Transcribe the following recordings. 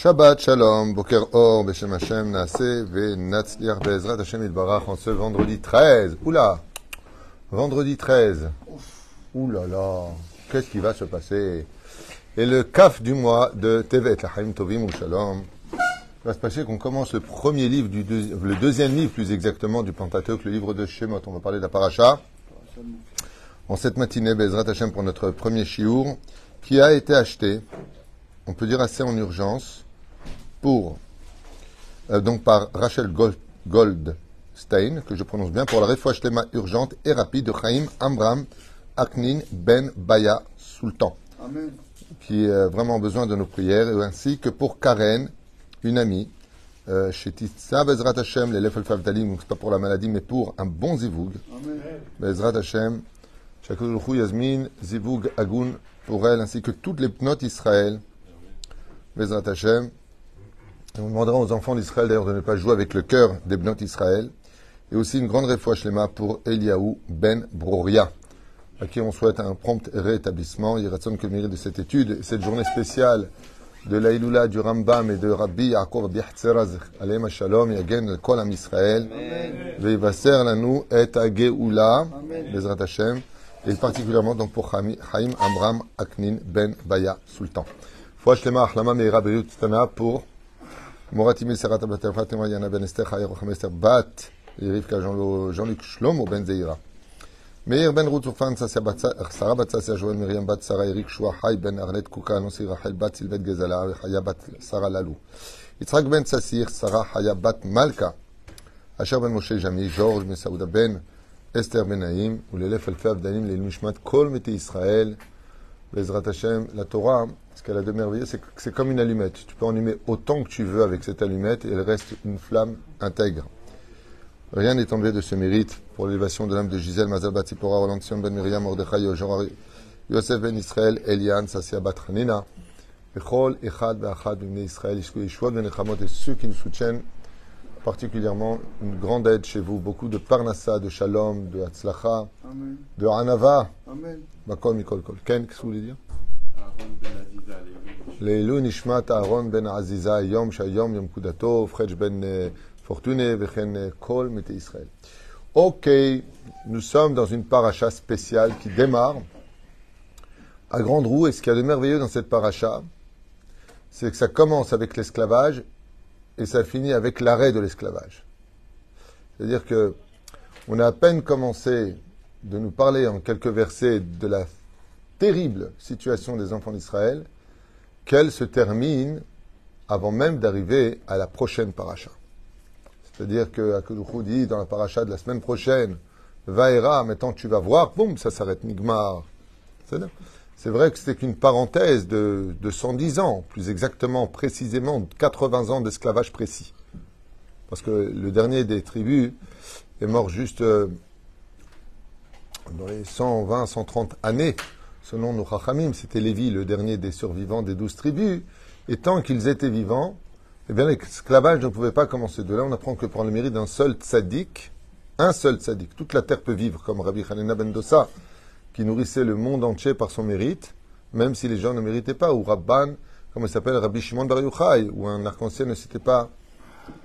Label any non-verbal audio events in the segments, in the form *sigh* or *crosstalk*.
Shabbat Shalom, Boker Or, Beshem Hashem, Naase, Ve Natzliar Bezrat Hashem Idbarach en ce vendredi 13. Oula Vendredi 13. Oula là Qu'est-ce qui va se passer? Et le kaf du mois de Tevet, Lachaim Tovim ou Shalom, va se passer qu'on commence le premier livre, du le deuxième livre plus exactement du Pentateuch, le livre de Shemot. On va parler de la paracha. En cette matinée, Bezrat Hashem pour notre premier shiur, qui a été acheté, on peut dire assez en urgence, pour, euh, donc par Rachel Goldstein, que je prononce bien, pour la réfouachlema urgente et rapide de Chaim Amram Aknin Ben Baya Sultan, Amen. qui a vraiment besoin de nos prières, ainsi que pour Karen, une amie, euh, chez Titsa Bezrat Hashem, les Lefel Favdalim, donc c'est pas pour la maladie, mais pour un bon zivug. Amen. Bezrat Hashem, Shakul Yasmin, zivug Agun, pour elle, ainsi que toutes les pnotes Israël. Bezrat Hashem. Et on demandera aux enfants d'Israël d'ailleurs de ne pas jouer avec le cœur des pnotes Israël. Et aussi une grande réfouach lema pour Eliaou Ben Broria, à qui on souhaite un prompt rétablissement. Il reste que le mérite de cette étude, cette journée spéciale de l'Aïloula, du Rambam et de Rabbi Yaakov Rabbi Hatzeraz, Aleim Shalom, Yagen Kol Am Israël, Veivaser Lanu et Ageoula, Bezrat Hashem, et particulièrement donc pour Chaim Amram Aknin Ben Baya Sultan. Fouach lema Achlama Meira Tana pour Moratim Sarat Yana Ben Esther, Bat, Jean-Luc Shlomo Ben Zeira. Meir Ben Routoufan, Sarah Joël Myriam Bat Sarah Eric Ben Arlette Rachel Bat Sylvette Sarah Lalou. Ben Sassir, Sarah Haya Bat Malka, Asher Ben Moshe Jami, Georges Ben Ben, Esther Ben ou l'élève Alfé Abdalim, l'élève Kol Israël, Bezrat Hashem, la Torah, ce qu'elle a de merveilleux, c'est que c'est comme une allumette. Tu peux ennumer autant que tu veux avec cette allumette et elle reste une flamme intègre. Rien n'est enlevé de ce mérite pour l'élévation de l'âme de Gisèle, Mazabat, Tzipora, Roland Ben Miriam, Mordechai, Yosef Ben Israël, Elian, Sasia Batranina, Bechol, Echad, Bachad, Israël, Yeshua, Ben et ceux qui nous particulièrement une grande aide chez vous, beaucoup de Parnassa, de Shalom, de Hatzlacha, Amen. de Hanava, Amen. Makol, Mikol, Kol. Ken, qu'est-ce que vous voulez dire Aaron Ben Aziza, les לעילוי נשמת אהרון בן עזיזה היום שהיום יום פקודתו ופחג' בן אה, פורטונה וכן אה, כל מתי ישראל. Ok, nous sommes dans une paracha spéciale qui démarre à grande roue et ce qu'il y a de merveilleux dans cette paracha, c'est que ça commence avec l'esclavage et ça finit avec l'arrêt de l'esclavage. C'est-à-dire que on a à peine commencé de nous parler en quelques versets de la terrible situation des enfants d'Israël qu'elle se termine avant même d'arriver à la prochaine paracha. C'est-à-dire que Akadoukou dit dans la paracha de la semaine prochaine, Vaera, maintenant tu vas voir, boum, ça s'arrête, Nigmar. C'est vrai que c'était qu'une parenthèse de, de 110 ans, plus exactement, précisément 80 ans d'esclavage précis. Parce que le dernier des tribus est mort juste euh, dans les 120, 130 années, selon nos Chachamim. C'était Lévi, le dernier des survivants des douze tribus. Et tant qu'ils étaient vivants, eh bien, l'esclavage ne pouvait pas commencer. De là, on apprend que pour le mérite d'un seul tzaddik, un seul tzaddik, toute la terre peut vivre, comme Rabbi Hanina ben Dossa, qui nourrissait le monde entier par son mérite, même si les gens ne méritaient pas, ou Rabban, comme il s'appelle, Rabbi Shimon Bar Yochai, où un arc-en-ciel ne s'était pas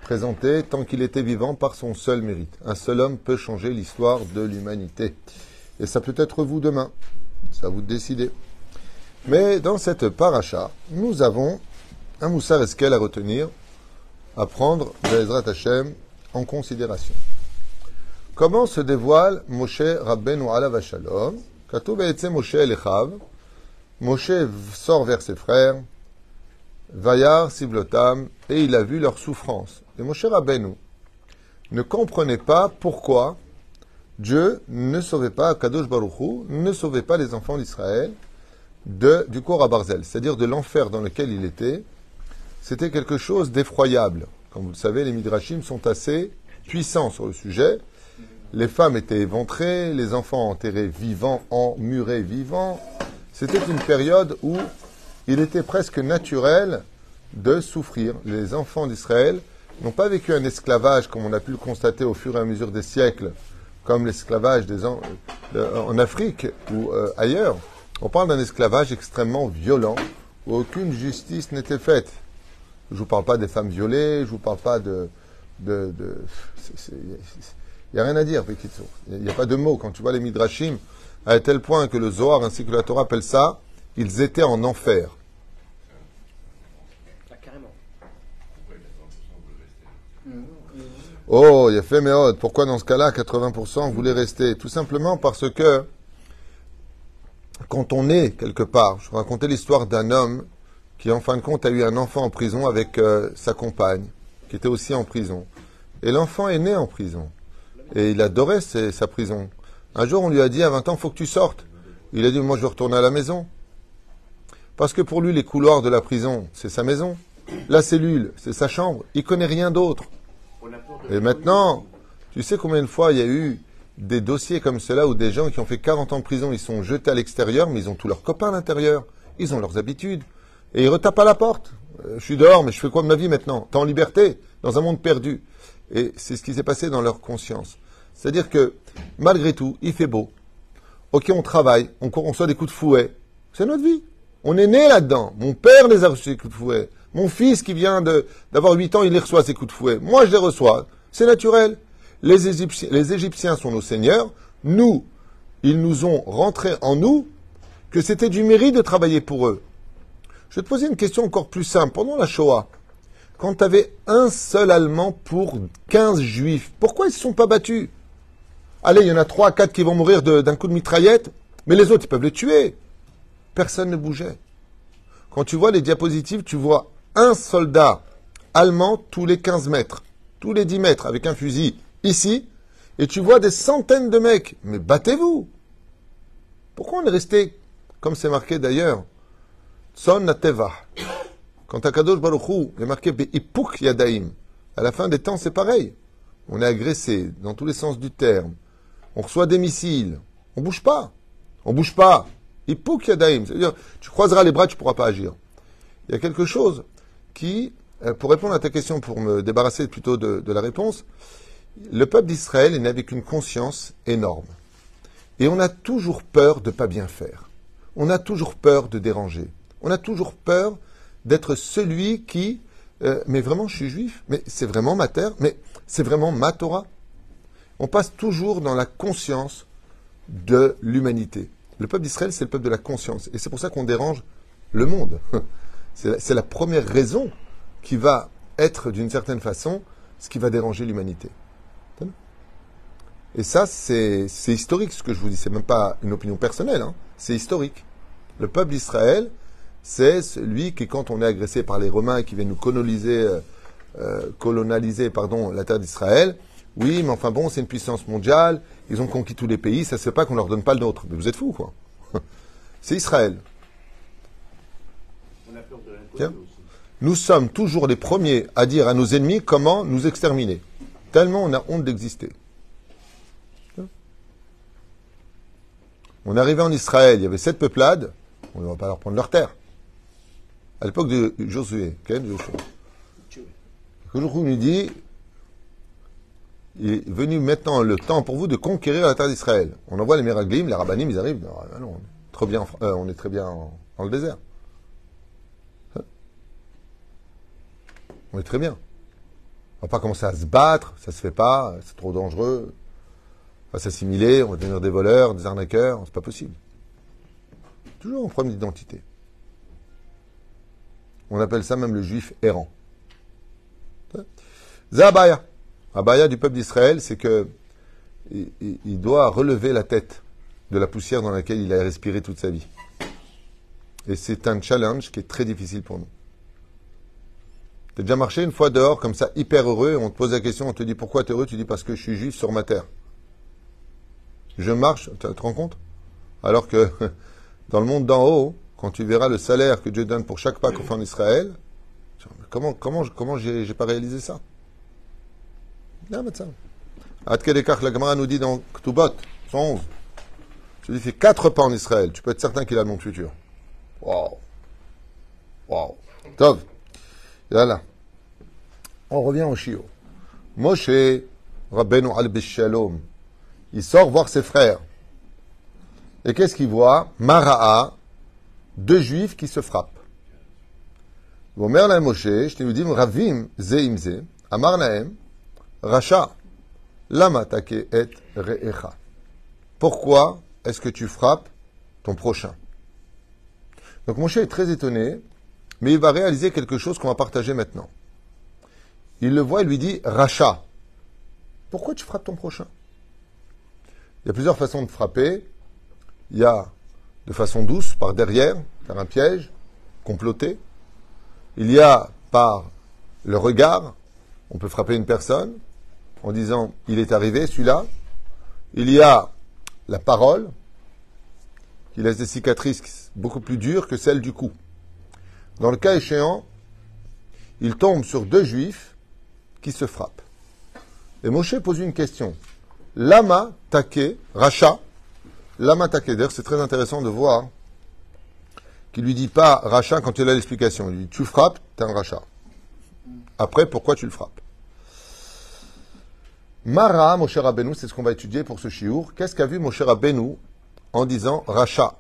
présenté tant qu'il était vivant par son seul mérite. Un seul homme peut changer l'histoire de l'humanité. Et ça peut être vous demain. Ça vous de décider. Mais dans cette paracha, nous avons un Moussar Eskel à retenir, à prendre Bezrat Hashem en considération. Comment se dévoile Moshe Rabbeinu Alav Shalom Katou Moshe. Moshe sort vers ses frères, Vayar Siblotam, et il a vu leur souffrance. Et Moshe Rabbeinu ne comprenait pas pourquoi Dieu ne sauvait pas, Kadosh Baruchou, ne sauvait pas les enfants d'Israël du corps à Barzel, c'est-à-dire de l'enfer dans lequel il était. C'était quelque chose d'effroyable. Comme vous le savez, les Midrashim sont assez puissants sur le sujet. Les femmes étaient éventrées, les enfants enterrés vivants, emmurés vivants. C'était une période où il était presque naturel de souffrir. Les enfants d'Israël n'ont pas vécu un esclavage comme on a pu le constater au fur et à mesure des siècles, comme l'esclavage des en, Afrique ou euh, ailleurs. On parle d'un esclavage extrêmement violent où aucune justice n'était faite. Je vous parle pas des femmes violées, je vous parle pas de il n'y a rien à dire, Il n'y a pas de mots. Quand tu vois les Midrashim, à tel point que le Zohar ainsi que la Torah appellent ça, ils étaient en enfer. Ah, carrément. Oh, il a fait Méod. Pourquoi dans ce cas-là, 80% voulaient rester? Tout simplement parce que quand on est quelque part, je racontais l'histoire d'un homme qui en fin de compte a eu un enfant en prison avec euh, sa compagne, qui était aussi en prison. Et l'enfant est né en prison. Et il adorait sa prison. Un jour, on lui a dit, à 20 ans, faut que tu sortes. Il a dit, moi, je veux retourner à la maison. Parce que pour lui, les couloirs de la prison, c'est sa maison. La cellule, c'est sa chambre. Il connaît rien d'autre. Et maintenant, tu sais combien de fois il y a eu des dossiers comme cela où des gens qui ont fait 40 ans de prison, ils sont jetés à l'extérieur, mais ils ont tous leurs copains à l'intérieur. Ils ont leurs habitudes. Et ils retapent à la porte. Euh, je suis dehors, mais je fais quoi de ma vie maintenant? T'es en liberté, dans un monde perdu. Et c'est ce qui s'est passé dans leur conscience. C'est-à-dire que, malgré tout, il fait beau. Ok, on travaille, on, reçoit des coups de fouet. C'est notre vie. On est né là-dedans. Mon père les a reçus, ces coups de fouet. Mon fils qui vient d'avoir 8 ans, il les reçoit, ces coups de fouet. Moi, je les reçois. C'est naturel. Les Égyptiens, les Égyptiens sont nos seigneurs. Nous, ils nous ont rentré en nous que c'était du mérite de travailler pour eux. Je vais te poser une question encore plus simple. Pendant la Shoah, quand tu avais un seul Allemand pour 15 Juifs, pourquoi ils ne se sont pas battus? Allez, il y en a 3 4 qui vont mourir d'un coup de mitraillette, mais les autres, ils peuvent les tuer. Personne ne bougeait. Quand tu vois les diapositives, tu vois un soldat allemand tous les 15 mètres, tous les 10 mètres, avec un fusil ici, et tu vois des centaines de mecs. Mais battez-vous Pourquoi on est resté, comme c'est marqué d'ailleurs, Son Teva quand Akadosh Baruchou est marqué Ipuk Yadaim, à la fin des temps, c'est pareil. On est agressé dans tous les sens du terme. On reçoit des missiles. On bouge pas. On bouge pas. Ipuk Yadaim. C'est-à-dire, tu croiseras les bras, tu pourras pas agir. Il y a quelque chose qui, euh, pour répondre à ta question, pour me débarrasser plutôt de, de la réponse, le peuple d'Israël est né avec une conscience énorme. Et on a toujours peur de pas bien faire. On a toujours peur de déranger. On a toujours peur d'être celui qui, euh, mais vraiment je suis juif, mais c'est vraiment ma terre, mais c'est vraiment ma Torah. On passe toujours dans la conscience de l'humanité. Le peuple d'Israël, c'est le peuple de la conscience. Et c'est pour ça qu'on dérange le monde. *laughs* C'est la première raison qui va être, d'une certaine façon, ce qui va déranger l'humanité. Et ça, c'est historique ce que je vous dis. C'est même pas une opinion personnelle. Hein. C'est historique. Le peuple d'Israël, c'est celui qui, quand on est agressé par les Romains qui viennent nous coloniser, euh, euh, coloniser pardon, la terre d'Israël, oui, mais enfin bon, c'est une puissance mondiale, ils ont conquis tous les pays, ça ne se fait pas qu'on leur donne pas le nôtre. Mais vous êtes fous, quoi. *laughs* c'est Israël. Nous sommes toujours les premiers à dire à nos ennemis comment nous exterminer. Tellement on a honte d'exister. On arrivé en Israël, il y avait sept peuplades, on ne va pas leur prendre leur terre à l'époque de Josué, Joshua. Josué nous dit il est venu maintenant le temps pour vous de conquérir la terre d'Israël. On envoie les Miraglim, les Rabbanim, ils arrivent. Ah, non, on, est très bien, euh, on est très bien dans le désert. Hein? On est très bien. On va pas commencer à se battre, ça se fait pas, c'est trop dangereux. On va s'assimiler, on va devenir des voleurs, des arnaqueurs, c'est pas possible. Toujours un problème d'identité. On appelle ça même le juif errant. Zabaya. Abaya du peuple d'Israël, c'est que il, doit relever la tête de la poussière dans laquelle il a respiré toute sa vie. Et c'est un challenge qui est très difficile pour nous. Tu as déjà marché une fois dehors comme ça, hyper heureux, et on te pose la question, on te dit pourquoi tu es heureux? Tu dis parce que je suis juif sur ma terre. Je marche, tu te rends compte? Alors que *laughs* dans le monde d'en haut, quand tu verras le salaire que Dieu donne pour chaque pas qu'on fait en Israël, comment, comment, comment j'ai pas réalisé ça? Adkedekach, la Gemara nous dit dans Ktubot, 111. Celui qui fait 4 pas en Israël, tu peux être certain qu'il a le monde futur. Waouh! Waouh! Tov! Là, On revient au Shio. Moshe, Rabbeinu al-Bishalom, il sort voir ses frères. Et qu'est-ce qu'il voit? Maraa, deux juifs qui se frappent. Moshe, je te Ravim, Zeimze, Amar Racha, lamatake et re'echa. Pourquoi est-ce que tu frappes ton prochain? Donc Moshe est très étonné, mais il va réaliser quelque chose qu'on va partager maintenant. Il le voit et lui dit Racha, pourquoi tu frappes ton prochain? Il y a plusieurs façons de frapper. Il y a de façon douce, par derrière, faire un piège, comploter. Il y a par le regard, on peut frapper une personne, en disant il est arrivé celui-là. Il y a la parole qui laisse des cicatrices beaucoup plus dures que celles du cou. Dans le cas échéant, il tombe sur deux juifs qui se frappent. Et Moshe pose une question. Lama take, Racha, Lama take. D'ailleurs, c'est très intéressant de voir qu'il lui dit pas Racha quand il a l'explication. Il lui dit tu frappes, t'es un Racha. Après, pourquoi tu le frappes? Mara, Moshe Rabbeinu, c'est ce qu'on va étudier pour ce chiour. Qu'est-ce qu'a vu Moshe Rabbeinu en disant Racha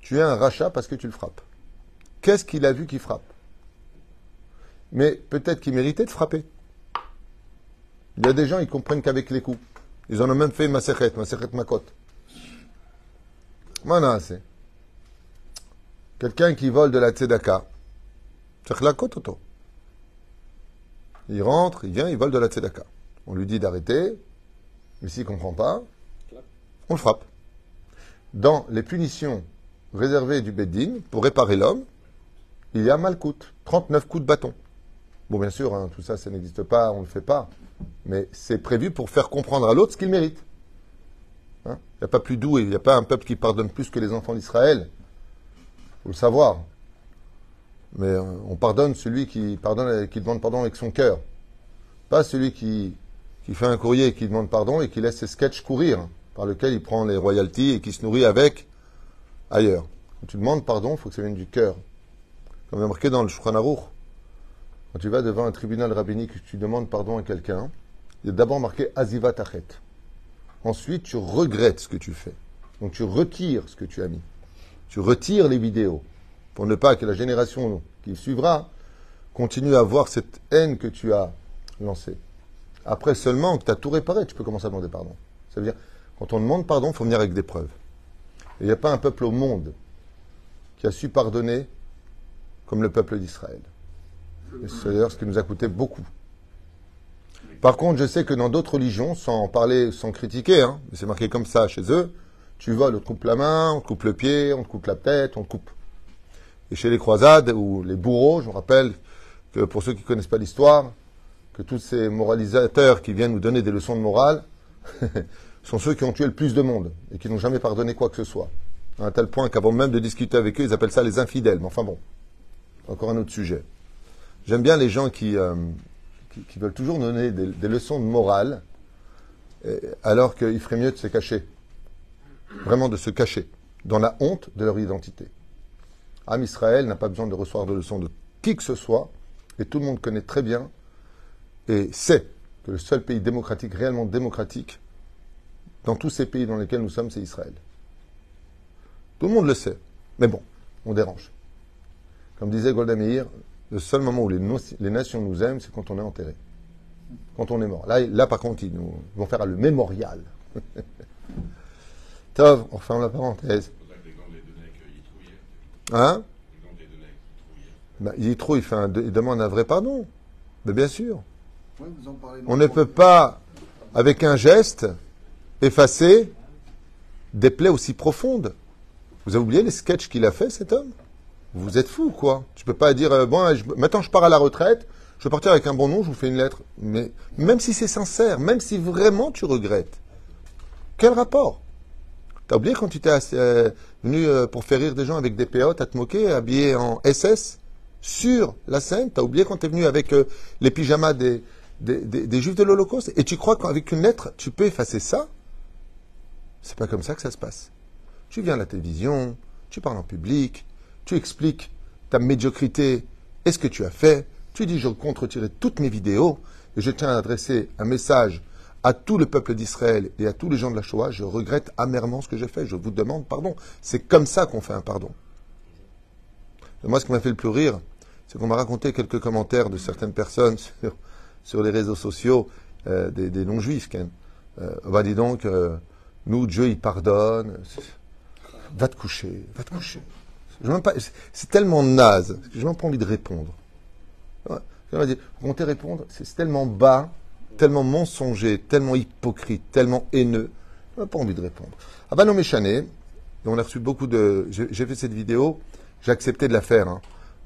Tu es un Racha parce que tu le frappes. Qu'est-ce qu'il a vu qui frappe? Mais peut-être qu'il méritait de frapper. Il y a des gens, ils comprennent qu'avec les coups. Ils en ont même fait ma Masechet Makot. Mana, c'est. Quelqu'un qui vole de la tzedaka. Il rentre, il vient, il vole de la tzedaka. On lui dit d'arrêter, mais s'il ne comprend pas, on le frappe. Dans les punitions réservées du Beddin, pour réparer l'homme, il y a Malkout, 39 coups de bâton. Bon, bien sûr, hein, tout ça, ça n'existe pas, on ne le fait pas. Mais c'est prévu pour faire comprendre à l'autre ce qu'il mérite. Hein? Il n'y a pas plus doux, il n'y a pas un peuple qui pardonne plus que les enfants d'Israël. Il faut le savoir. Mais euh, on pardonne celui qui, pardonne, qui demande pardon avec son cœur. Pas celui qui qui fait un courrier et qui demande pardon et qui laisse ses sketchs courir, par lequel il prend les royalties et qui se nourrit avec ailleurs. Quand tu demandes pardon, il faut que ça vienne du cœur. Comme il est marqué dans le Shulchan quand tu vas devant un tribunal rabbinique et tu demandes pardon à quelqu'un, il a d'abord marqué Aziva Tachet. Ensuite, tu regrettes ce que tu fais. Donc tu retires ce que tu as mis. Tu retires les vidéos pour ne pas que la génération qui suivra continue à voir cette haine que tu as lancée. Après seulement que tu as tout réparé, tu peux commencer à demander pardon. Ça veut dire, quand on demande pardon, il faut venir avec des preuves. il n'y a pas un peuple au monde qui a su pardonner comme le peuple d'Israël. C'est d'ailleurs ce qui nous a coûté beaucoup. Par contre, je sais que dans d'autres religions, sans parler, sans critiquer, hein, mais c'est marqué comme ça chez eux, tu vas, on te coupe la main, on te coupe le pied, on te coupe la tête, on te coupe. Et chez les croisades ou les bourreaux, je me rappelle que pour ceux qui ne connaissent pas l'histoire, que tous ces moralisateurs qui viennent nous donner des leçons de morale *laughs* sont ceux qui ont tué le plus de monde et qui n'ont jamais pardonné quoi que ce soit. À un tel point qu'avant même de discuter avec eux, ils appellent ça les infidèles. Mais enfin bon, encore un autre sujet. J'aime bien les gens qui, euh, qui, veulent toujours donner des, leçons de morale alors qu'il ferait mieux de se cacher. Vraiment de se cacher dans la honte de leur identité. Am Israël n'a pas besoin de recevoir de leçons de qui que ce soit et tout le monde connaît très bien et sait que le seul pays démocratique, réellement démocratique, dans tous ces pays dans lesquels nous sommes, c'est Israël. Tout le monde le sait. Mais bon, on dérange. Comme disait Golda Meir, le seul moment où les, nations nous aiment, c'est quand on est enterré. Quand on est mort. Là, là par contre, ils, nous, vont faire le mémorial. *laughs* Tov, on referme la parenthèse. Hein? Ben, il, trouve, il, fait un, il demande un vrai pardon. Mais bien sûr. On ne peut pas, avec un geste, effacer des plaies aussi profondes. Vous avez oublié les sketchs qu'il a fait, cet homme? Vous êtes fou, quoi. Tu peux pas dire, euh, bon, maintenant je pars à la retraite, je vais partir avec un bon nom, je vous fais une lettre. Mais même si c'est sincère, même si vraiment tu regrettes, quel rapport? T'as oublié quand tu étais euh, venu euh, pour faire rire des gens avec des péotes à te moquer, habillé en SS sur la scène? T'as oublié quand tu es venu avec les pyjamas des, des, juifs de l'Holocauste. Et tu crois qu'avec une lettre, tu peux effacer ça? C'est pas comme ça que ça se passe. Tu viens à la télévision, tu parles en public, tu expliques ta médiocrité et ce que tu as fait. Tu dis, je compte retirer toutes mes vidéos et je tiens à adresser un message à tout le peuple d'Israël et à tous les gens de la Shoah. Je regrette amèrement ce que j'ai fait. Je vous demande pardon. C'est comme ça qu'on fait un pardon. moi, ce qui m'a fait le plus rire, c'est qu'on m'a raconté quelques commentaires de certaines personnes *laughs* sur, sur les réseaux sociaux, euh, des, non-juifs. Ken. Euh, bah dis donc, euh, nous, Dieu, il pardonne. Va te coucher, va te coucher. Je C'est tellement naze que j'ai même pas envie de répondre. Ouais. Je comptez répondre? C'est tellement bas, tellement mensonger, tellement hypocrite, tellement haineux. Je n'ai pas envie de répondre. Ah bah non, Méchané, on a reçu beaucoup de. J'ai j'ai fait cette vidéo, j'ai accepté de la faire. hein.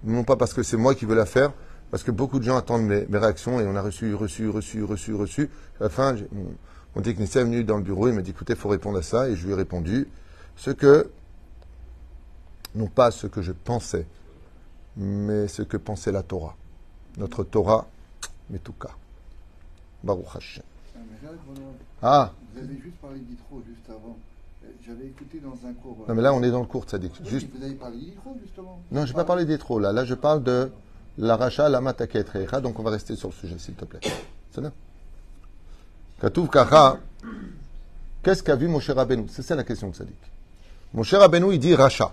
Non pas parce que c'est moi qui veux la faire, parce que beaucoup de gens attendent mes, mes réactions et on a reçu, reçu, reçu, reçu, reçu. À la fin, mon, mon technicien est venu dans le bureau, il m'a dit écoutez, il faut répondre à ça. Et je lui ai répondu ce que. Non pas ce que je pensais, mais ce que pensait la Torah. Notre Torah, mais tout cas. Baruch Hashem. Ah, Ah, Vous avez juste parlé d'Itro juste avant. Euh, J'avais écouté dans un cours. non mais là on est dans le cours, ça dit. Oui, Juste. Vous avez parlé d'Itro justement. Non, je vais pas parler des trop là. Là, je parle de la racha, la mataket reicha. Donc, on va rester sur le sujet, s'il te plaît. C'est. Katouf kacha. Qu'est-ce qu'a vu Moshe Rabbeinu? C'est ça la question de Sadik. Moshe Rabbeinu, il dit racha.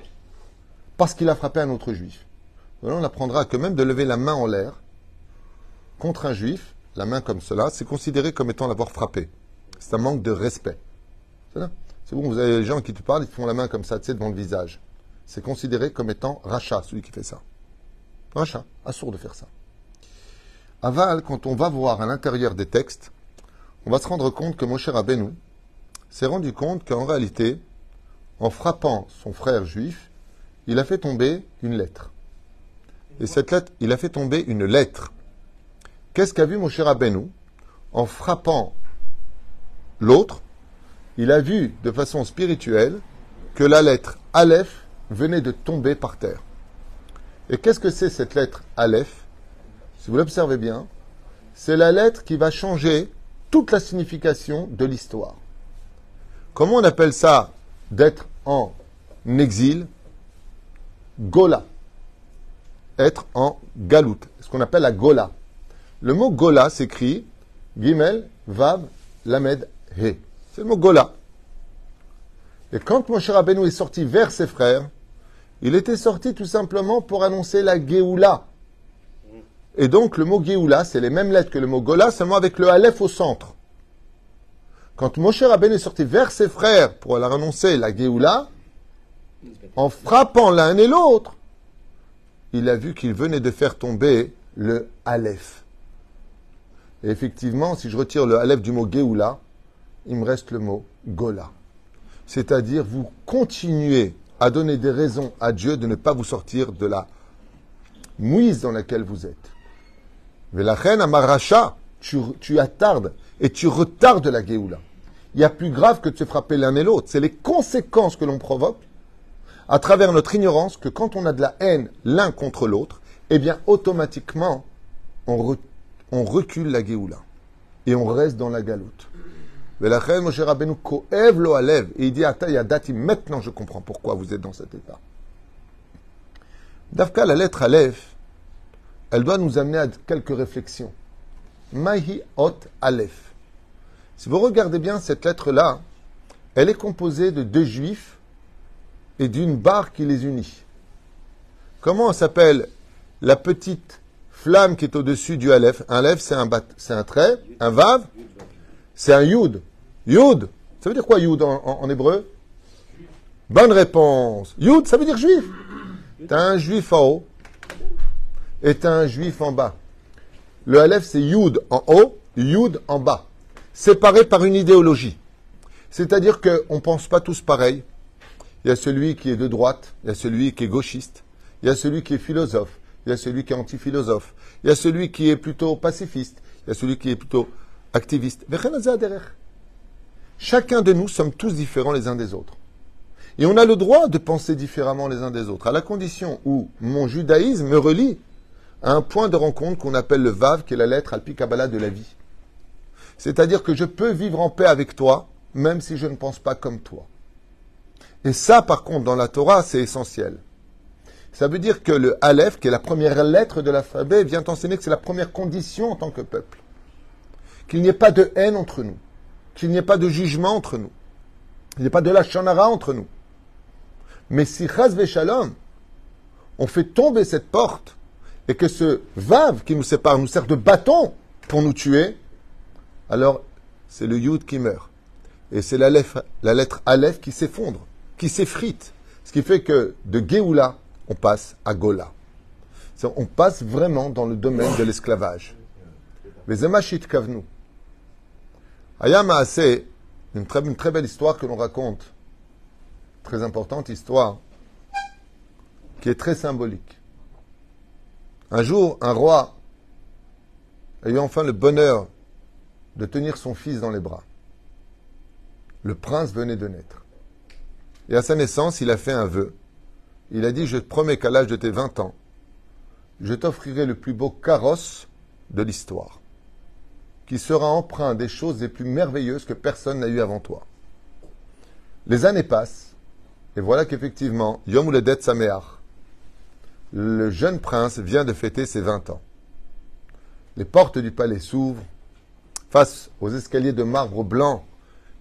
Parce qu'il a frappé un autre juif. On apprendra que même de lever la main en l'air contre un juif, la main comme cela, c'est considéré comme étant l'avoir frappé. C'est un manque de respect. C'est C'est bon, vous avez les gens qui te parlent, ils font la main comme ça, tu sais, devant le visage c'est considéré comme étant rachat, celui qui fait ça. Rachat, assourd de faire ça. Aval, quand on va voir à l'intérieur des textes, on va se rendre compte que Moshe Rabbeinu s'est rendu compte qu'en réalité, en frappant son frère juif, il a fait tomber une lettre. Et cette lettre, il a fait tomber une lettre. Qu'est-ce qu'a vu Moshe Rabbeinu En frappant l'autre, il a vu de façon spirituelle que la lettre Aleph venait de tomber par terre. Et qu'est-ce que c'est cette lettre Aleph? Si vous l'observez bien, c'est la lettre qui va changer toute la signification de l'histoire. Comment on appelle ça d'être en exil? Gola. Être en galout. Ce qu'on appelle la Gola. Le mot Gola s'écrit Gimel, Vav, Lamed, He. C'est le mot Gola. Et quand Moshe Rabbeinu est sorti vers ses frères, il était sorti tout simplement pour annoncer la Géoula. Et donc le mot Géoula, c'est les mêmes lettres que le mot Gola, seulement avec le Aleph au centre. Quand Moshe Rabbeinu est sorti vers ses frères pour leur annoncer la Géoula, en frappant l'un et l'autre, il a vu qu'il venait de faire tomber le Aleph. Et effectivement, si je retire le Aleph du mot Géoula, il me reste le mot Gola. C'est-à-dire, vous continuez à donner des raisons à Dieu de ne pas vous sortir de la mouise dans laquelle vous êtes. Mais la reine Amaracha, tu, tu attardes et tu retardes la Géoula. Il y a plus grave que de se frapper l'un et l'autre. C'est les conséquences que l'on provoque à travers notre ignorance que quand on a de la haine l'un contre l'autre, eh bien, automatiquement, on, re- on recule la Géoula. Et on reste dans la galoute. Et il dit maintenant je comprends pourquoi vous êtes dans cet état. Dafka, la lettre Aleph, elle doit nous amener à quelques réflexions. Mahi Ot Aleph. Si vous regardez bien cette lettre-là, elle est composée de deux juifs et d'une barre qui les unit. Comment s'appelle la petite flamme qui est au-dessus du Aleph Un Aleph, c'est un, bat- c'est un trait, un Vav, c'est un Yud. Yud, ça veut dire quoi Yud en, hébreu? Bonne réponse. Yud, ça veut dire juif. T'as un juif en haut et t'as un juif en bas. Le Aleph, c'est Yud en haut, Yud en bas. Séparés par une idéologie. C'est-à-dire qu'on ne pense pas tous pareil. Il y a celui qui est de droite, il y a celui qui est gauchiste, il y a celui qui est philosophe, il y a celui qui est anti-philosophe, il y a celui qui est plutôt pacifiste, il y a celui qui est plutôt activiste. Chacun de nous sommes tous différents les uns des autres. Et on a le droit de penser différemment les uns des autres, à la condition où mon judaïsme me relie à un point de rencontre qu'on appelle le Vav, qui est la lettre Alpi Kabbalah de la vie. C'est-à-dire que je peux vivre en paix avec toi, même si je ne pense pas comme toi. Et ça, par contre, dans la Torah, c'est essentiel. Ça veut dire que le Aleph, qui est la première lettre de l'alphabet, vient enseigner que c'est la première condition en tant que peuple. Qu'il n'y ait pas de haine entre nous. Qu'il n'y ait pas de jugement entre nous. Qu'il n'y ait pas de la chanara entre nous. Mais si Chaz Shalom, on fait tomber cette porte, et que ce Vav qui nous sépare nous sert de bâton pour nous tuer, alors c'est le Yud qui meurt. Et c'est la lettre, la Aleph qui s'effondre, qui s'effrite. Ce qui fait que de Géoula, on passe à Gola. On passe vraiment dans le domaine de l'esclavage. Mais Zemashit Kavnu. Ayam assez une très, une très belle histoire que l'on raconte, très importante histoire, qui est très symbolique. Un jour, un roi a enfin le bonheur de tenir son fils dans les bras. Le prince venait de naître. Et à sa naissance, il a fait un vœu. Il a dit, je te promets qu'à l'âge de tes 20 ans, je t'offrirai le plus beau carrosse de l'histoire, qui sera empreint des choses les plus merveilleuses que personne n'a eues avant toi. Les années passent, et voilà qu'effectivement, Yom Uledet Sameach, le jeune prince vient de fêter ses 20 ans. Les portes du palais s'ouvrent, face aux escaliers de marbre blanc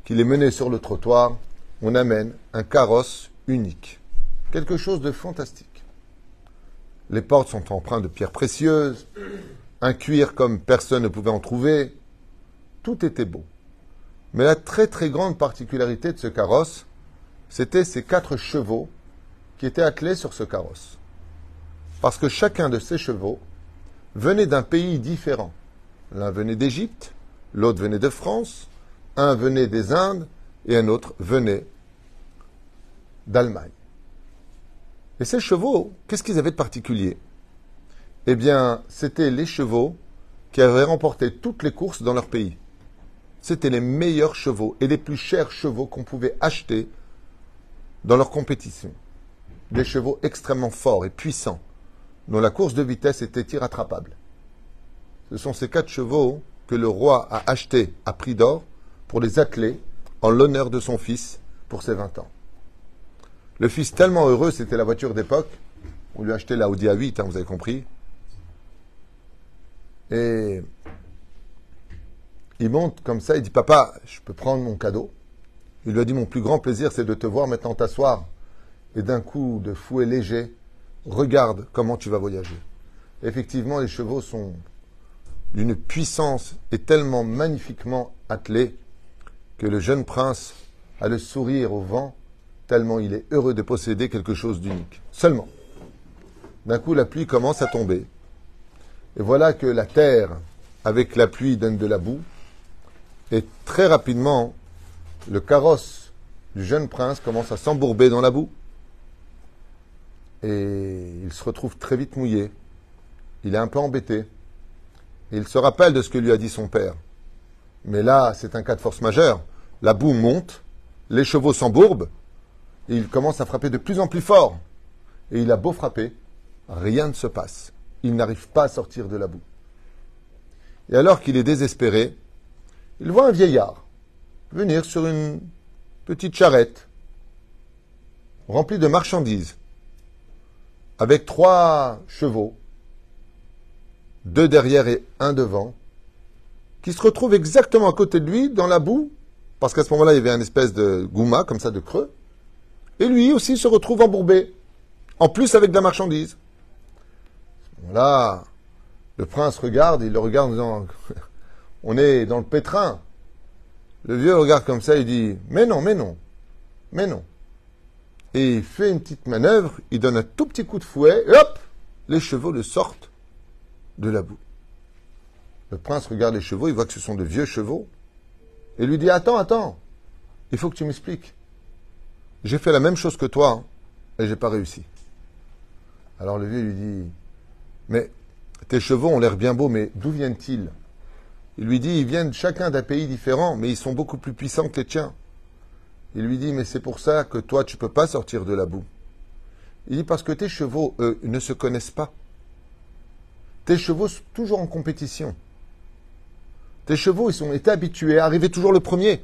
qui les menaient sur le trottoir, on amène un carrosse unique. Quelque chose de fantastique. Les portes sont empreintes de pierres précieuses, un cuir comme personne ne pouvait en trouver. Tout était beau. Mais la très très grande particularité de ce carrosse, c'était ces quatre chevaux qui étaient attelés sur ce carrosse. Parce que chacun de ces chevaux venait d'un pays différent. L'un venait d'Égypte, l'autre venait de France, un venait des Indes et un autre venait d'Allemagne. Et ces chevaux, qu'est-ce qu'ils avaient de particulier? Eh bien, c'étaient les chevaux qui avaient remporté toutes les courses dans leur pays. C'étaient les meilleurs chevaux et les plus chers chevaux qu'on pouvait acheter dans leur compétition. Des chevaux extrêmement forts et puissants, dont la course de vitesse était irrattrapable. Ce sont ces quatre chevaux que le roi a achetés à prix d'or pour les atteler en l'honneur de son fils pour ses 20 ans. Le fils tellement heureux, c'était la voiture d'époque. On lui a acheté la Audi A8, hein, vous avez compris. Et il monte comme ça, il dit Papa, je peux prendre mon cadeau Il lui a dit Mon plus grand plaisir, c'est de te voir maintenant t'asseoir. Et d'un coup de fouet léger, regarde comment tu vas voyager. Effectivement, les chevaux sont d'une puissance et tellement magnifiquement attelés que le jeune prince a le sourire au vent tellement il est heureux de posséder quelque chose d'unique. Seulement, d'un coup, la pluie commence à tomber. Et voilà que la terre, avec la pluie, donne de la boue. Et très rapidement, le carrosse du jeune prince commence à s'embourber dans la boue. Et il se retrouve très vite mouillé. Il est un peu embêté. Et il se rappelle de ce que lui a dit son père. Mais là, c'est un cas de force majeure. La boue monte, les chevaux s'embourbent, et il commence à frapper de plus en plus fort. Et il a beau frapper, rien ne se passe. Il n'arrive pas à sortir de la boue. Et alors qu'il est désespéré, il voit un vieillard venir sur une petite charrette remplie de marchandises, avec trois chevaux, deux derrière et un devant, qui se retrouvent exactement à côté de lui dans la boue, parce qu'à ce moment-là, il y avait une espèce de gouma, comme ça, de creux, et lui aussi se retrouve embourbé, en plus avec de la marchandise. Là, le prince regarde, il le regarde en disant *laughs* On est dans le pétrin. Le vieux regarde comme ça, il dit Mais non, mais non, mais non. Et il fait une petite manœuvre, il donne un tout petit coup de fouet, et hop Les chevaux le sortent de la boue. Le prince regarde les chevaux, il voit que ce sont de vieux chevaux, et lui dit Attends, attends, il faut que tu m'expliques j'ai fait la même chose que toi hein, et j'ai pas réussi. Alors le vieux lui dit, mais tes chevaux ont l'air bien beaux, mais d'où viennent-ils? Il lui dit, ils viennent chacun d'un pays différent, mais ils sont beaucoup plus puissants que les tiens. Il lui dit, mais c'est pour ça que toi, tu peux pas sortir de la boue. Il dit, parce que tes chevaux, eux, ne se connaissent pas. Tes chevaux sont toujours en compétition. Tes chevaux, ils sont été habitués à arriver toujours le premier.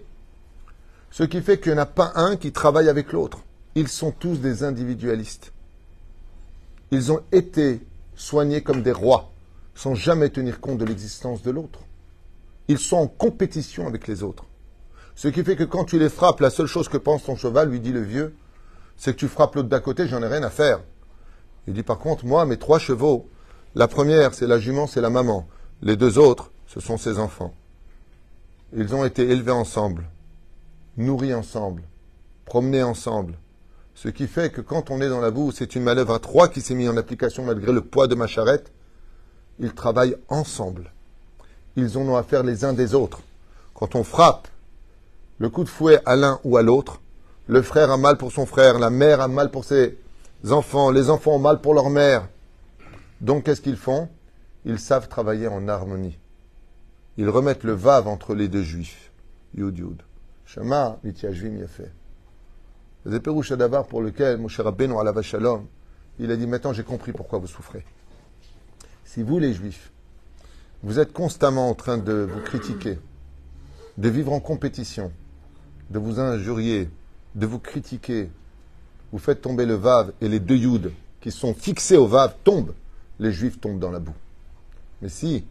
Ce qui fait qu'il n'y en a pas un qui travaille avec l'autre. Ils sont tous des individualistes. Ils ont été soignés comme des rois, sans jamais tenir compte de l'existence de l'autre. Ils sont en compétition avec les autres. Ce qui fait que quand tu les frappes, la seule chose que pense ton cheval, lui dit le vieux, c'est que tu frappes l'autre d'à côté, j'en ai rien à faire. Il dit par contre, moi, mes trois chevaux, La première, c'est la jument, c'est la maman. Les deux autres, ce sont ses enfants. Ils ont été élevés ensemble, nourris ensemble, promenés ensemble. Ce qui fait que quand on est dans la boue, c'est une manœuvre à trois qui s'est mise en application malgré le poids de ma charrette. Ils travaillent ensemble. Ils en ont affaire les uns des autres. Quand on frappe le coup de fouet à l'un ou à l'autre, le frère a mal pour son frère, la mère a mal pour ses enfants, les enfants ont mal pour leur mère. Donc qu'est-ce qu'ils font? Ils savent travailler en harmonie. Ils remettent le vav entre les deux juifs. Yud Yud. Mityajvim yafeh. C'est Pérouche d'abord pour lequel Moshe Rabbeinu la Shalom, il a dit maintenant j'ai compris pourquoi vous souffrez. Si vous les juifs, vous êtes constamment en train de vous critiquer, de vivre en compétition, de vous injurier, de vous critiquer, vous faites tomber le Vav et les deux Yud qui sont fixés au Vav tombent, les Juifs tombent dans la boue. Mais si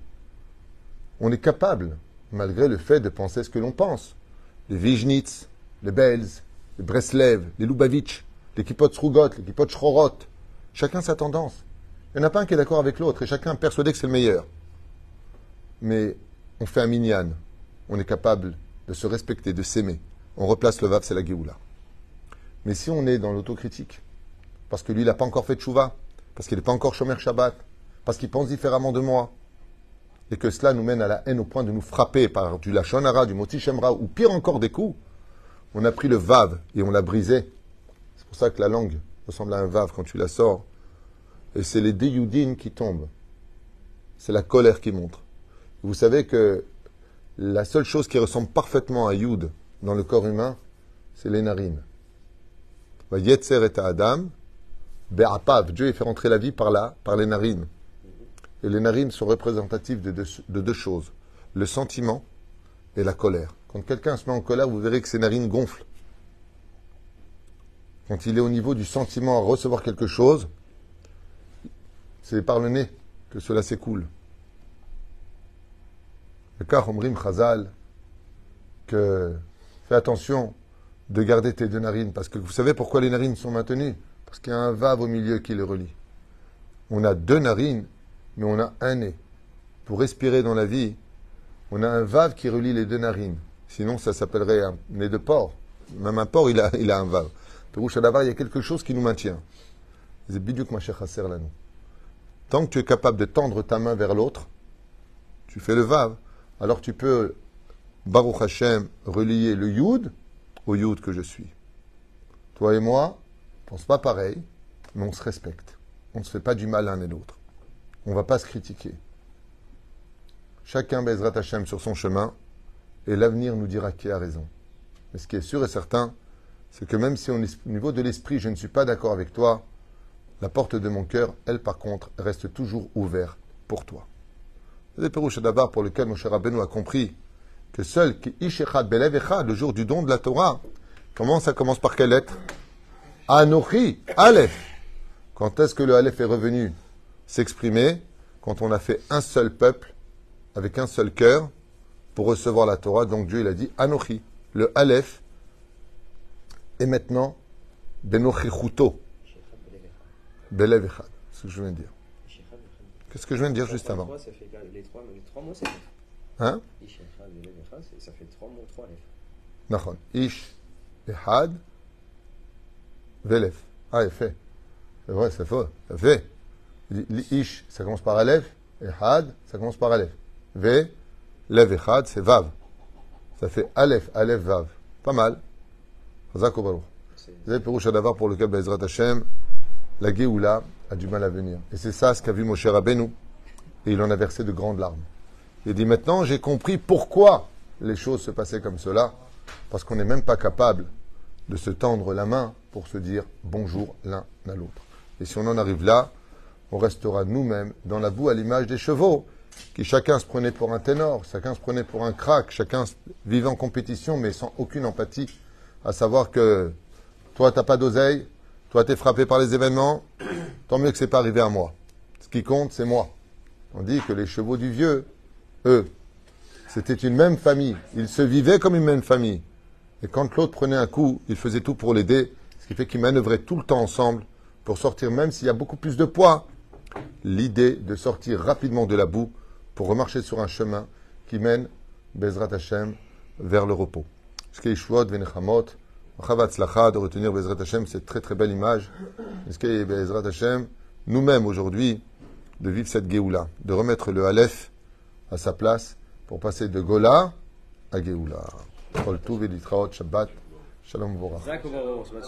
on est capable, malgré le fait de penser ce que l'on pense, les Vijnitz, les Bels, les Breslev, les Lubavitch, les Kipot Srugot, les Kipot Shrorot, chacun sa tendance. Il n'y en a pas un qui est d'accord avec l'autre et chacun persuadé que c'est le meilleur. Mais on fait un minyan, on est capable de se respecter, de s'aimer. On replace le Vav, c'est la Géoula. Mais si on est dans l'autocritique, parce que lui, il n'a pas encore fait de chouva, parce qu'il n'est pas encore Shomer Shabbat, parce qu'il pense différemment de moi, et que cela nous mène à la haine au point de nous frapper par du Lachonara, du Moti Shemra, ou pire encore des coups, on a pris le Vav et on l'a brisé. C'est pour ça que la langue ressemble à un Vav quand tu la sors. Et c'est les déyoudines qui tombent. C'est la colère qui montre. Vous savez que la seule chose qui ressemble parfaitement à Yud dans le corps humain, c'est les narines. Yetzer et Adam, Be'apav, Dieu fait rentrer la vie par là, par les narines. Et les narines sont représentatives de deux, choses, le sentiment et la colère. Quand quelqu'un se met en colère, vous verrez que ses narines gonflent. Quand il est au niveau du sentiment à recevoir quelque chose, c'est par le nez que cela s'écoule. Le cas Omrim Chazal, que fais attention, de garder tes deux narines. Parce que vous savez pourquoi les narines sont maintenues? Parce qu'il y a un vave au milieu qui les relie. On a deux narines, mais on a un nez. Pour respirer dans la vie, on a un vave qui relie les deux narines. Sinon, ça s'appellerait un nez de porc. Même un porc, il a, il a un vave. Pérouche il y a quelque chose qui nous maintient. Nous. Tant que tu es capable de tendre ta main vers l'autre, tu fais le vave. Alors tu peux, Baruch Hashem, relier le yud au Yud que je suis. Toi et moi, on pense pas pareil, mais on se respecte. On ne se fait pas du mal l'un et l'autre. On ne va pas se critiquer. Chacun baisera Hachem sur son chemin et l'avenir nous dira qui a raison. Mais ce qui est sûr et certain, c'est que même si au niveau de l'esprit, je ne suis pas d'accord avec toi, la porte de mon cœur, elle par contre, reste toujours ouverte pour toi. C'est le d'abord pour lequel cher Rabbeinu a compris que seul qui Ishechad Belev le jour du don de la Torah, comment ça commence par quelle lettre? Anochi, Aleph. Quand est-ce que le Aleph est revenu s'exprimer? Quand on a fait un seul peuple, avec un seul cœur, pour recevoir la Torah. Donc Dieu, il a dit Anochi, le Aleph. Et maintenant, Benochi Chuto. Belev Echad. C'est ce que je viens de dire. Qu'est-ce que je viens de dire juste avant? Hein? Ça fait trois mots, trois. Ish, Ehad, Velef. Ah, fait. C'est vrai, c'est faux. Ça fait. Ish, ça commence par Aleph. Ehad, ça commence par Aleph. Ve, Lev Ehad, c'est Vav. Ça fait Aleph, Aleph, Vav. Pas mal. Vous avez d'avoir pour lequel Bezrat Hashem, la Géoula a du mal à venir. Et c'est ça ce qu'a vu Moshe Rabbeinu. Et il en a versé de grandes larmes. Il dit maintenant, j'ai compris pourquoi les choses se passaient comme cela, parce qu'on n'est même pas capable de se tendre la main pour se dire bonjour l'un à l'autre. Et si on en arrive là, on restera nous-mêmes dans la boue à l'image des chevaux, qui chacun se prenait pour un ténor, chacun se prenait pour un crack, chacun vivait en compétition, mais sans aucune empathie, à savoir que toi, tu n'as pas d'oseille, toi, tu es frappé par les événements, *coughs* tant mieux que c'est pas arrivé à moi. Ce qui compte, c'est moi. On dit que les chevaux du vieux, eux. C'était une même famille. Ils se vivaient comme une même famille. Et quand l'autre prenait un coup, ils faisaient tout pour l'aider, ce qui fait qu'ils manœuvraient tout le temps ensemble pour sortir, même s'il y a beaucoup plus de poids. l'idée de sortir rapidement de la boue pour remarcher sur un chemin qui mène, Bezrat Hashem, vers le repos. De retenir Bezrat Hashem, cette très très belle image. Bezrat Hashem, nous-mêmes aujourd'hui, de vivre cette Géoula, de remettre le Aleph à sa place pour passer de Gola à Géoula. Shabbat, Shalom Vorach.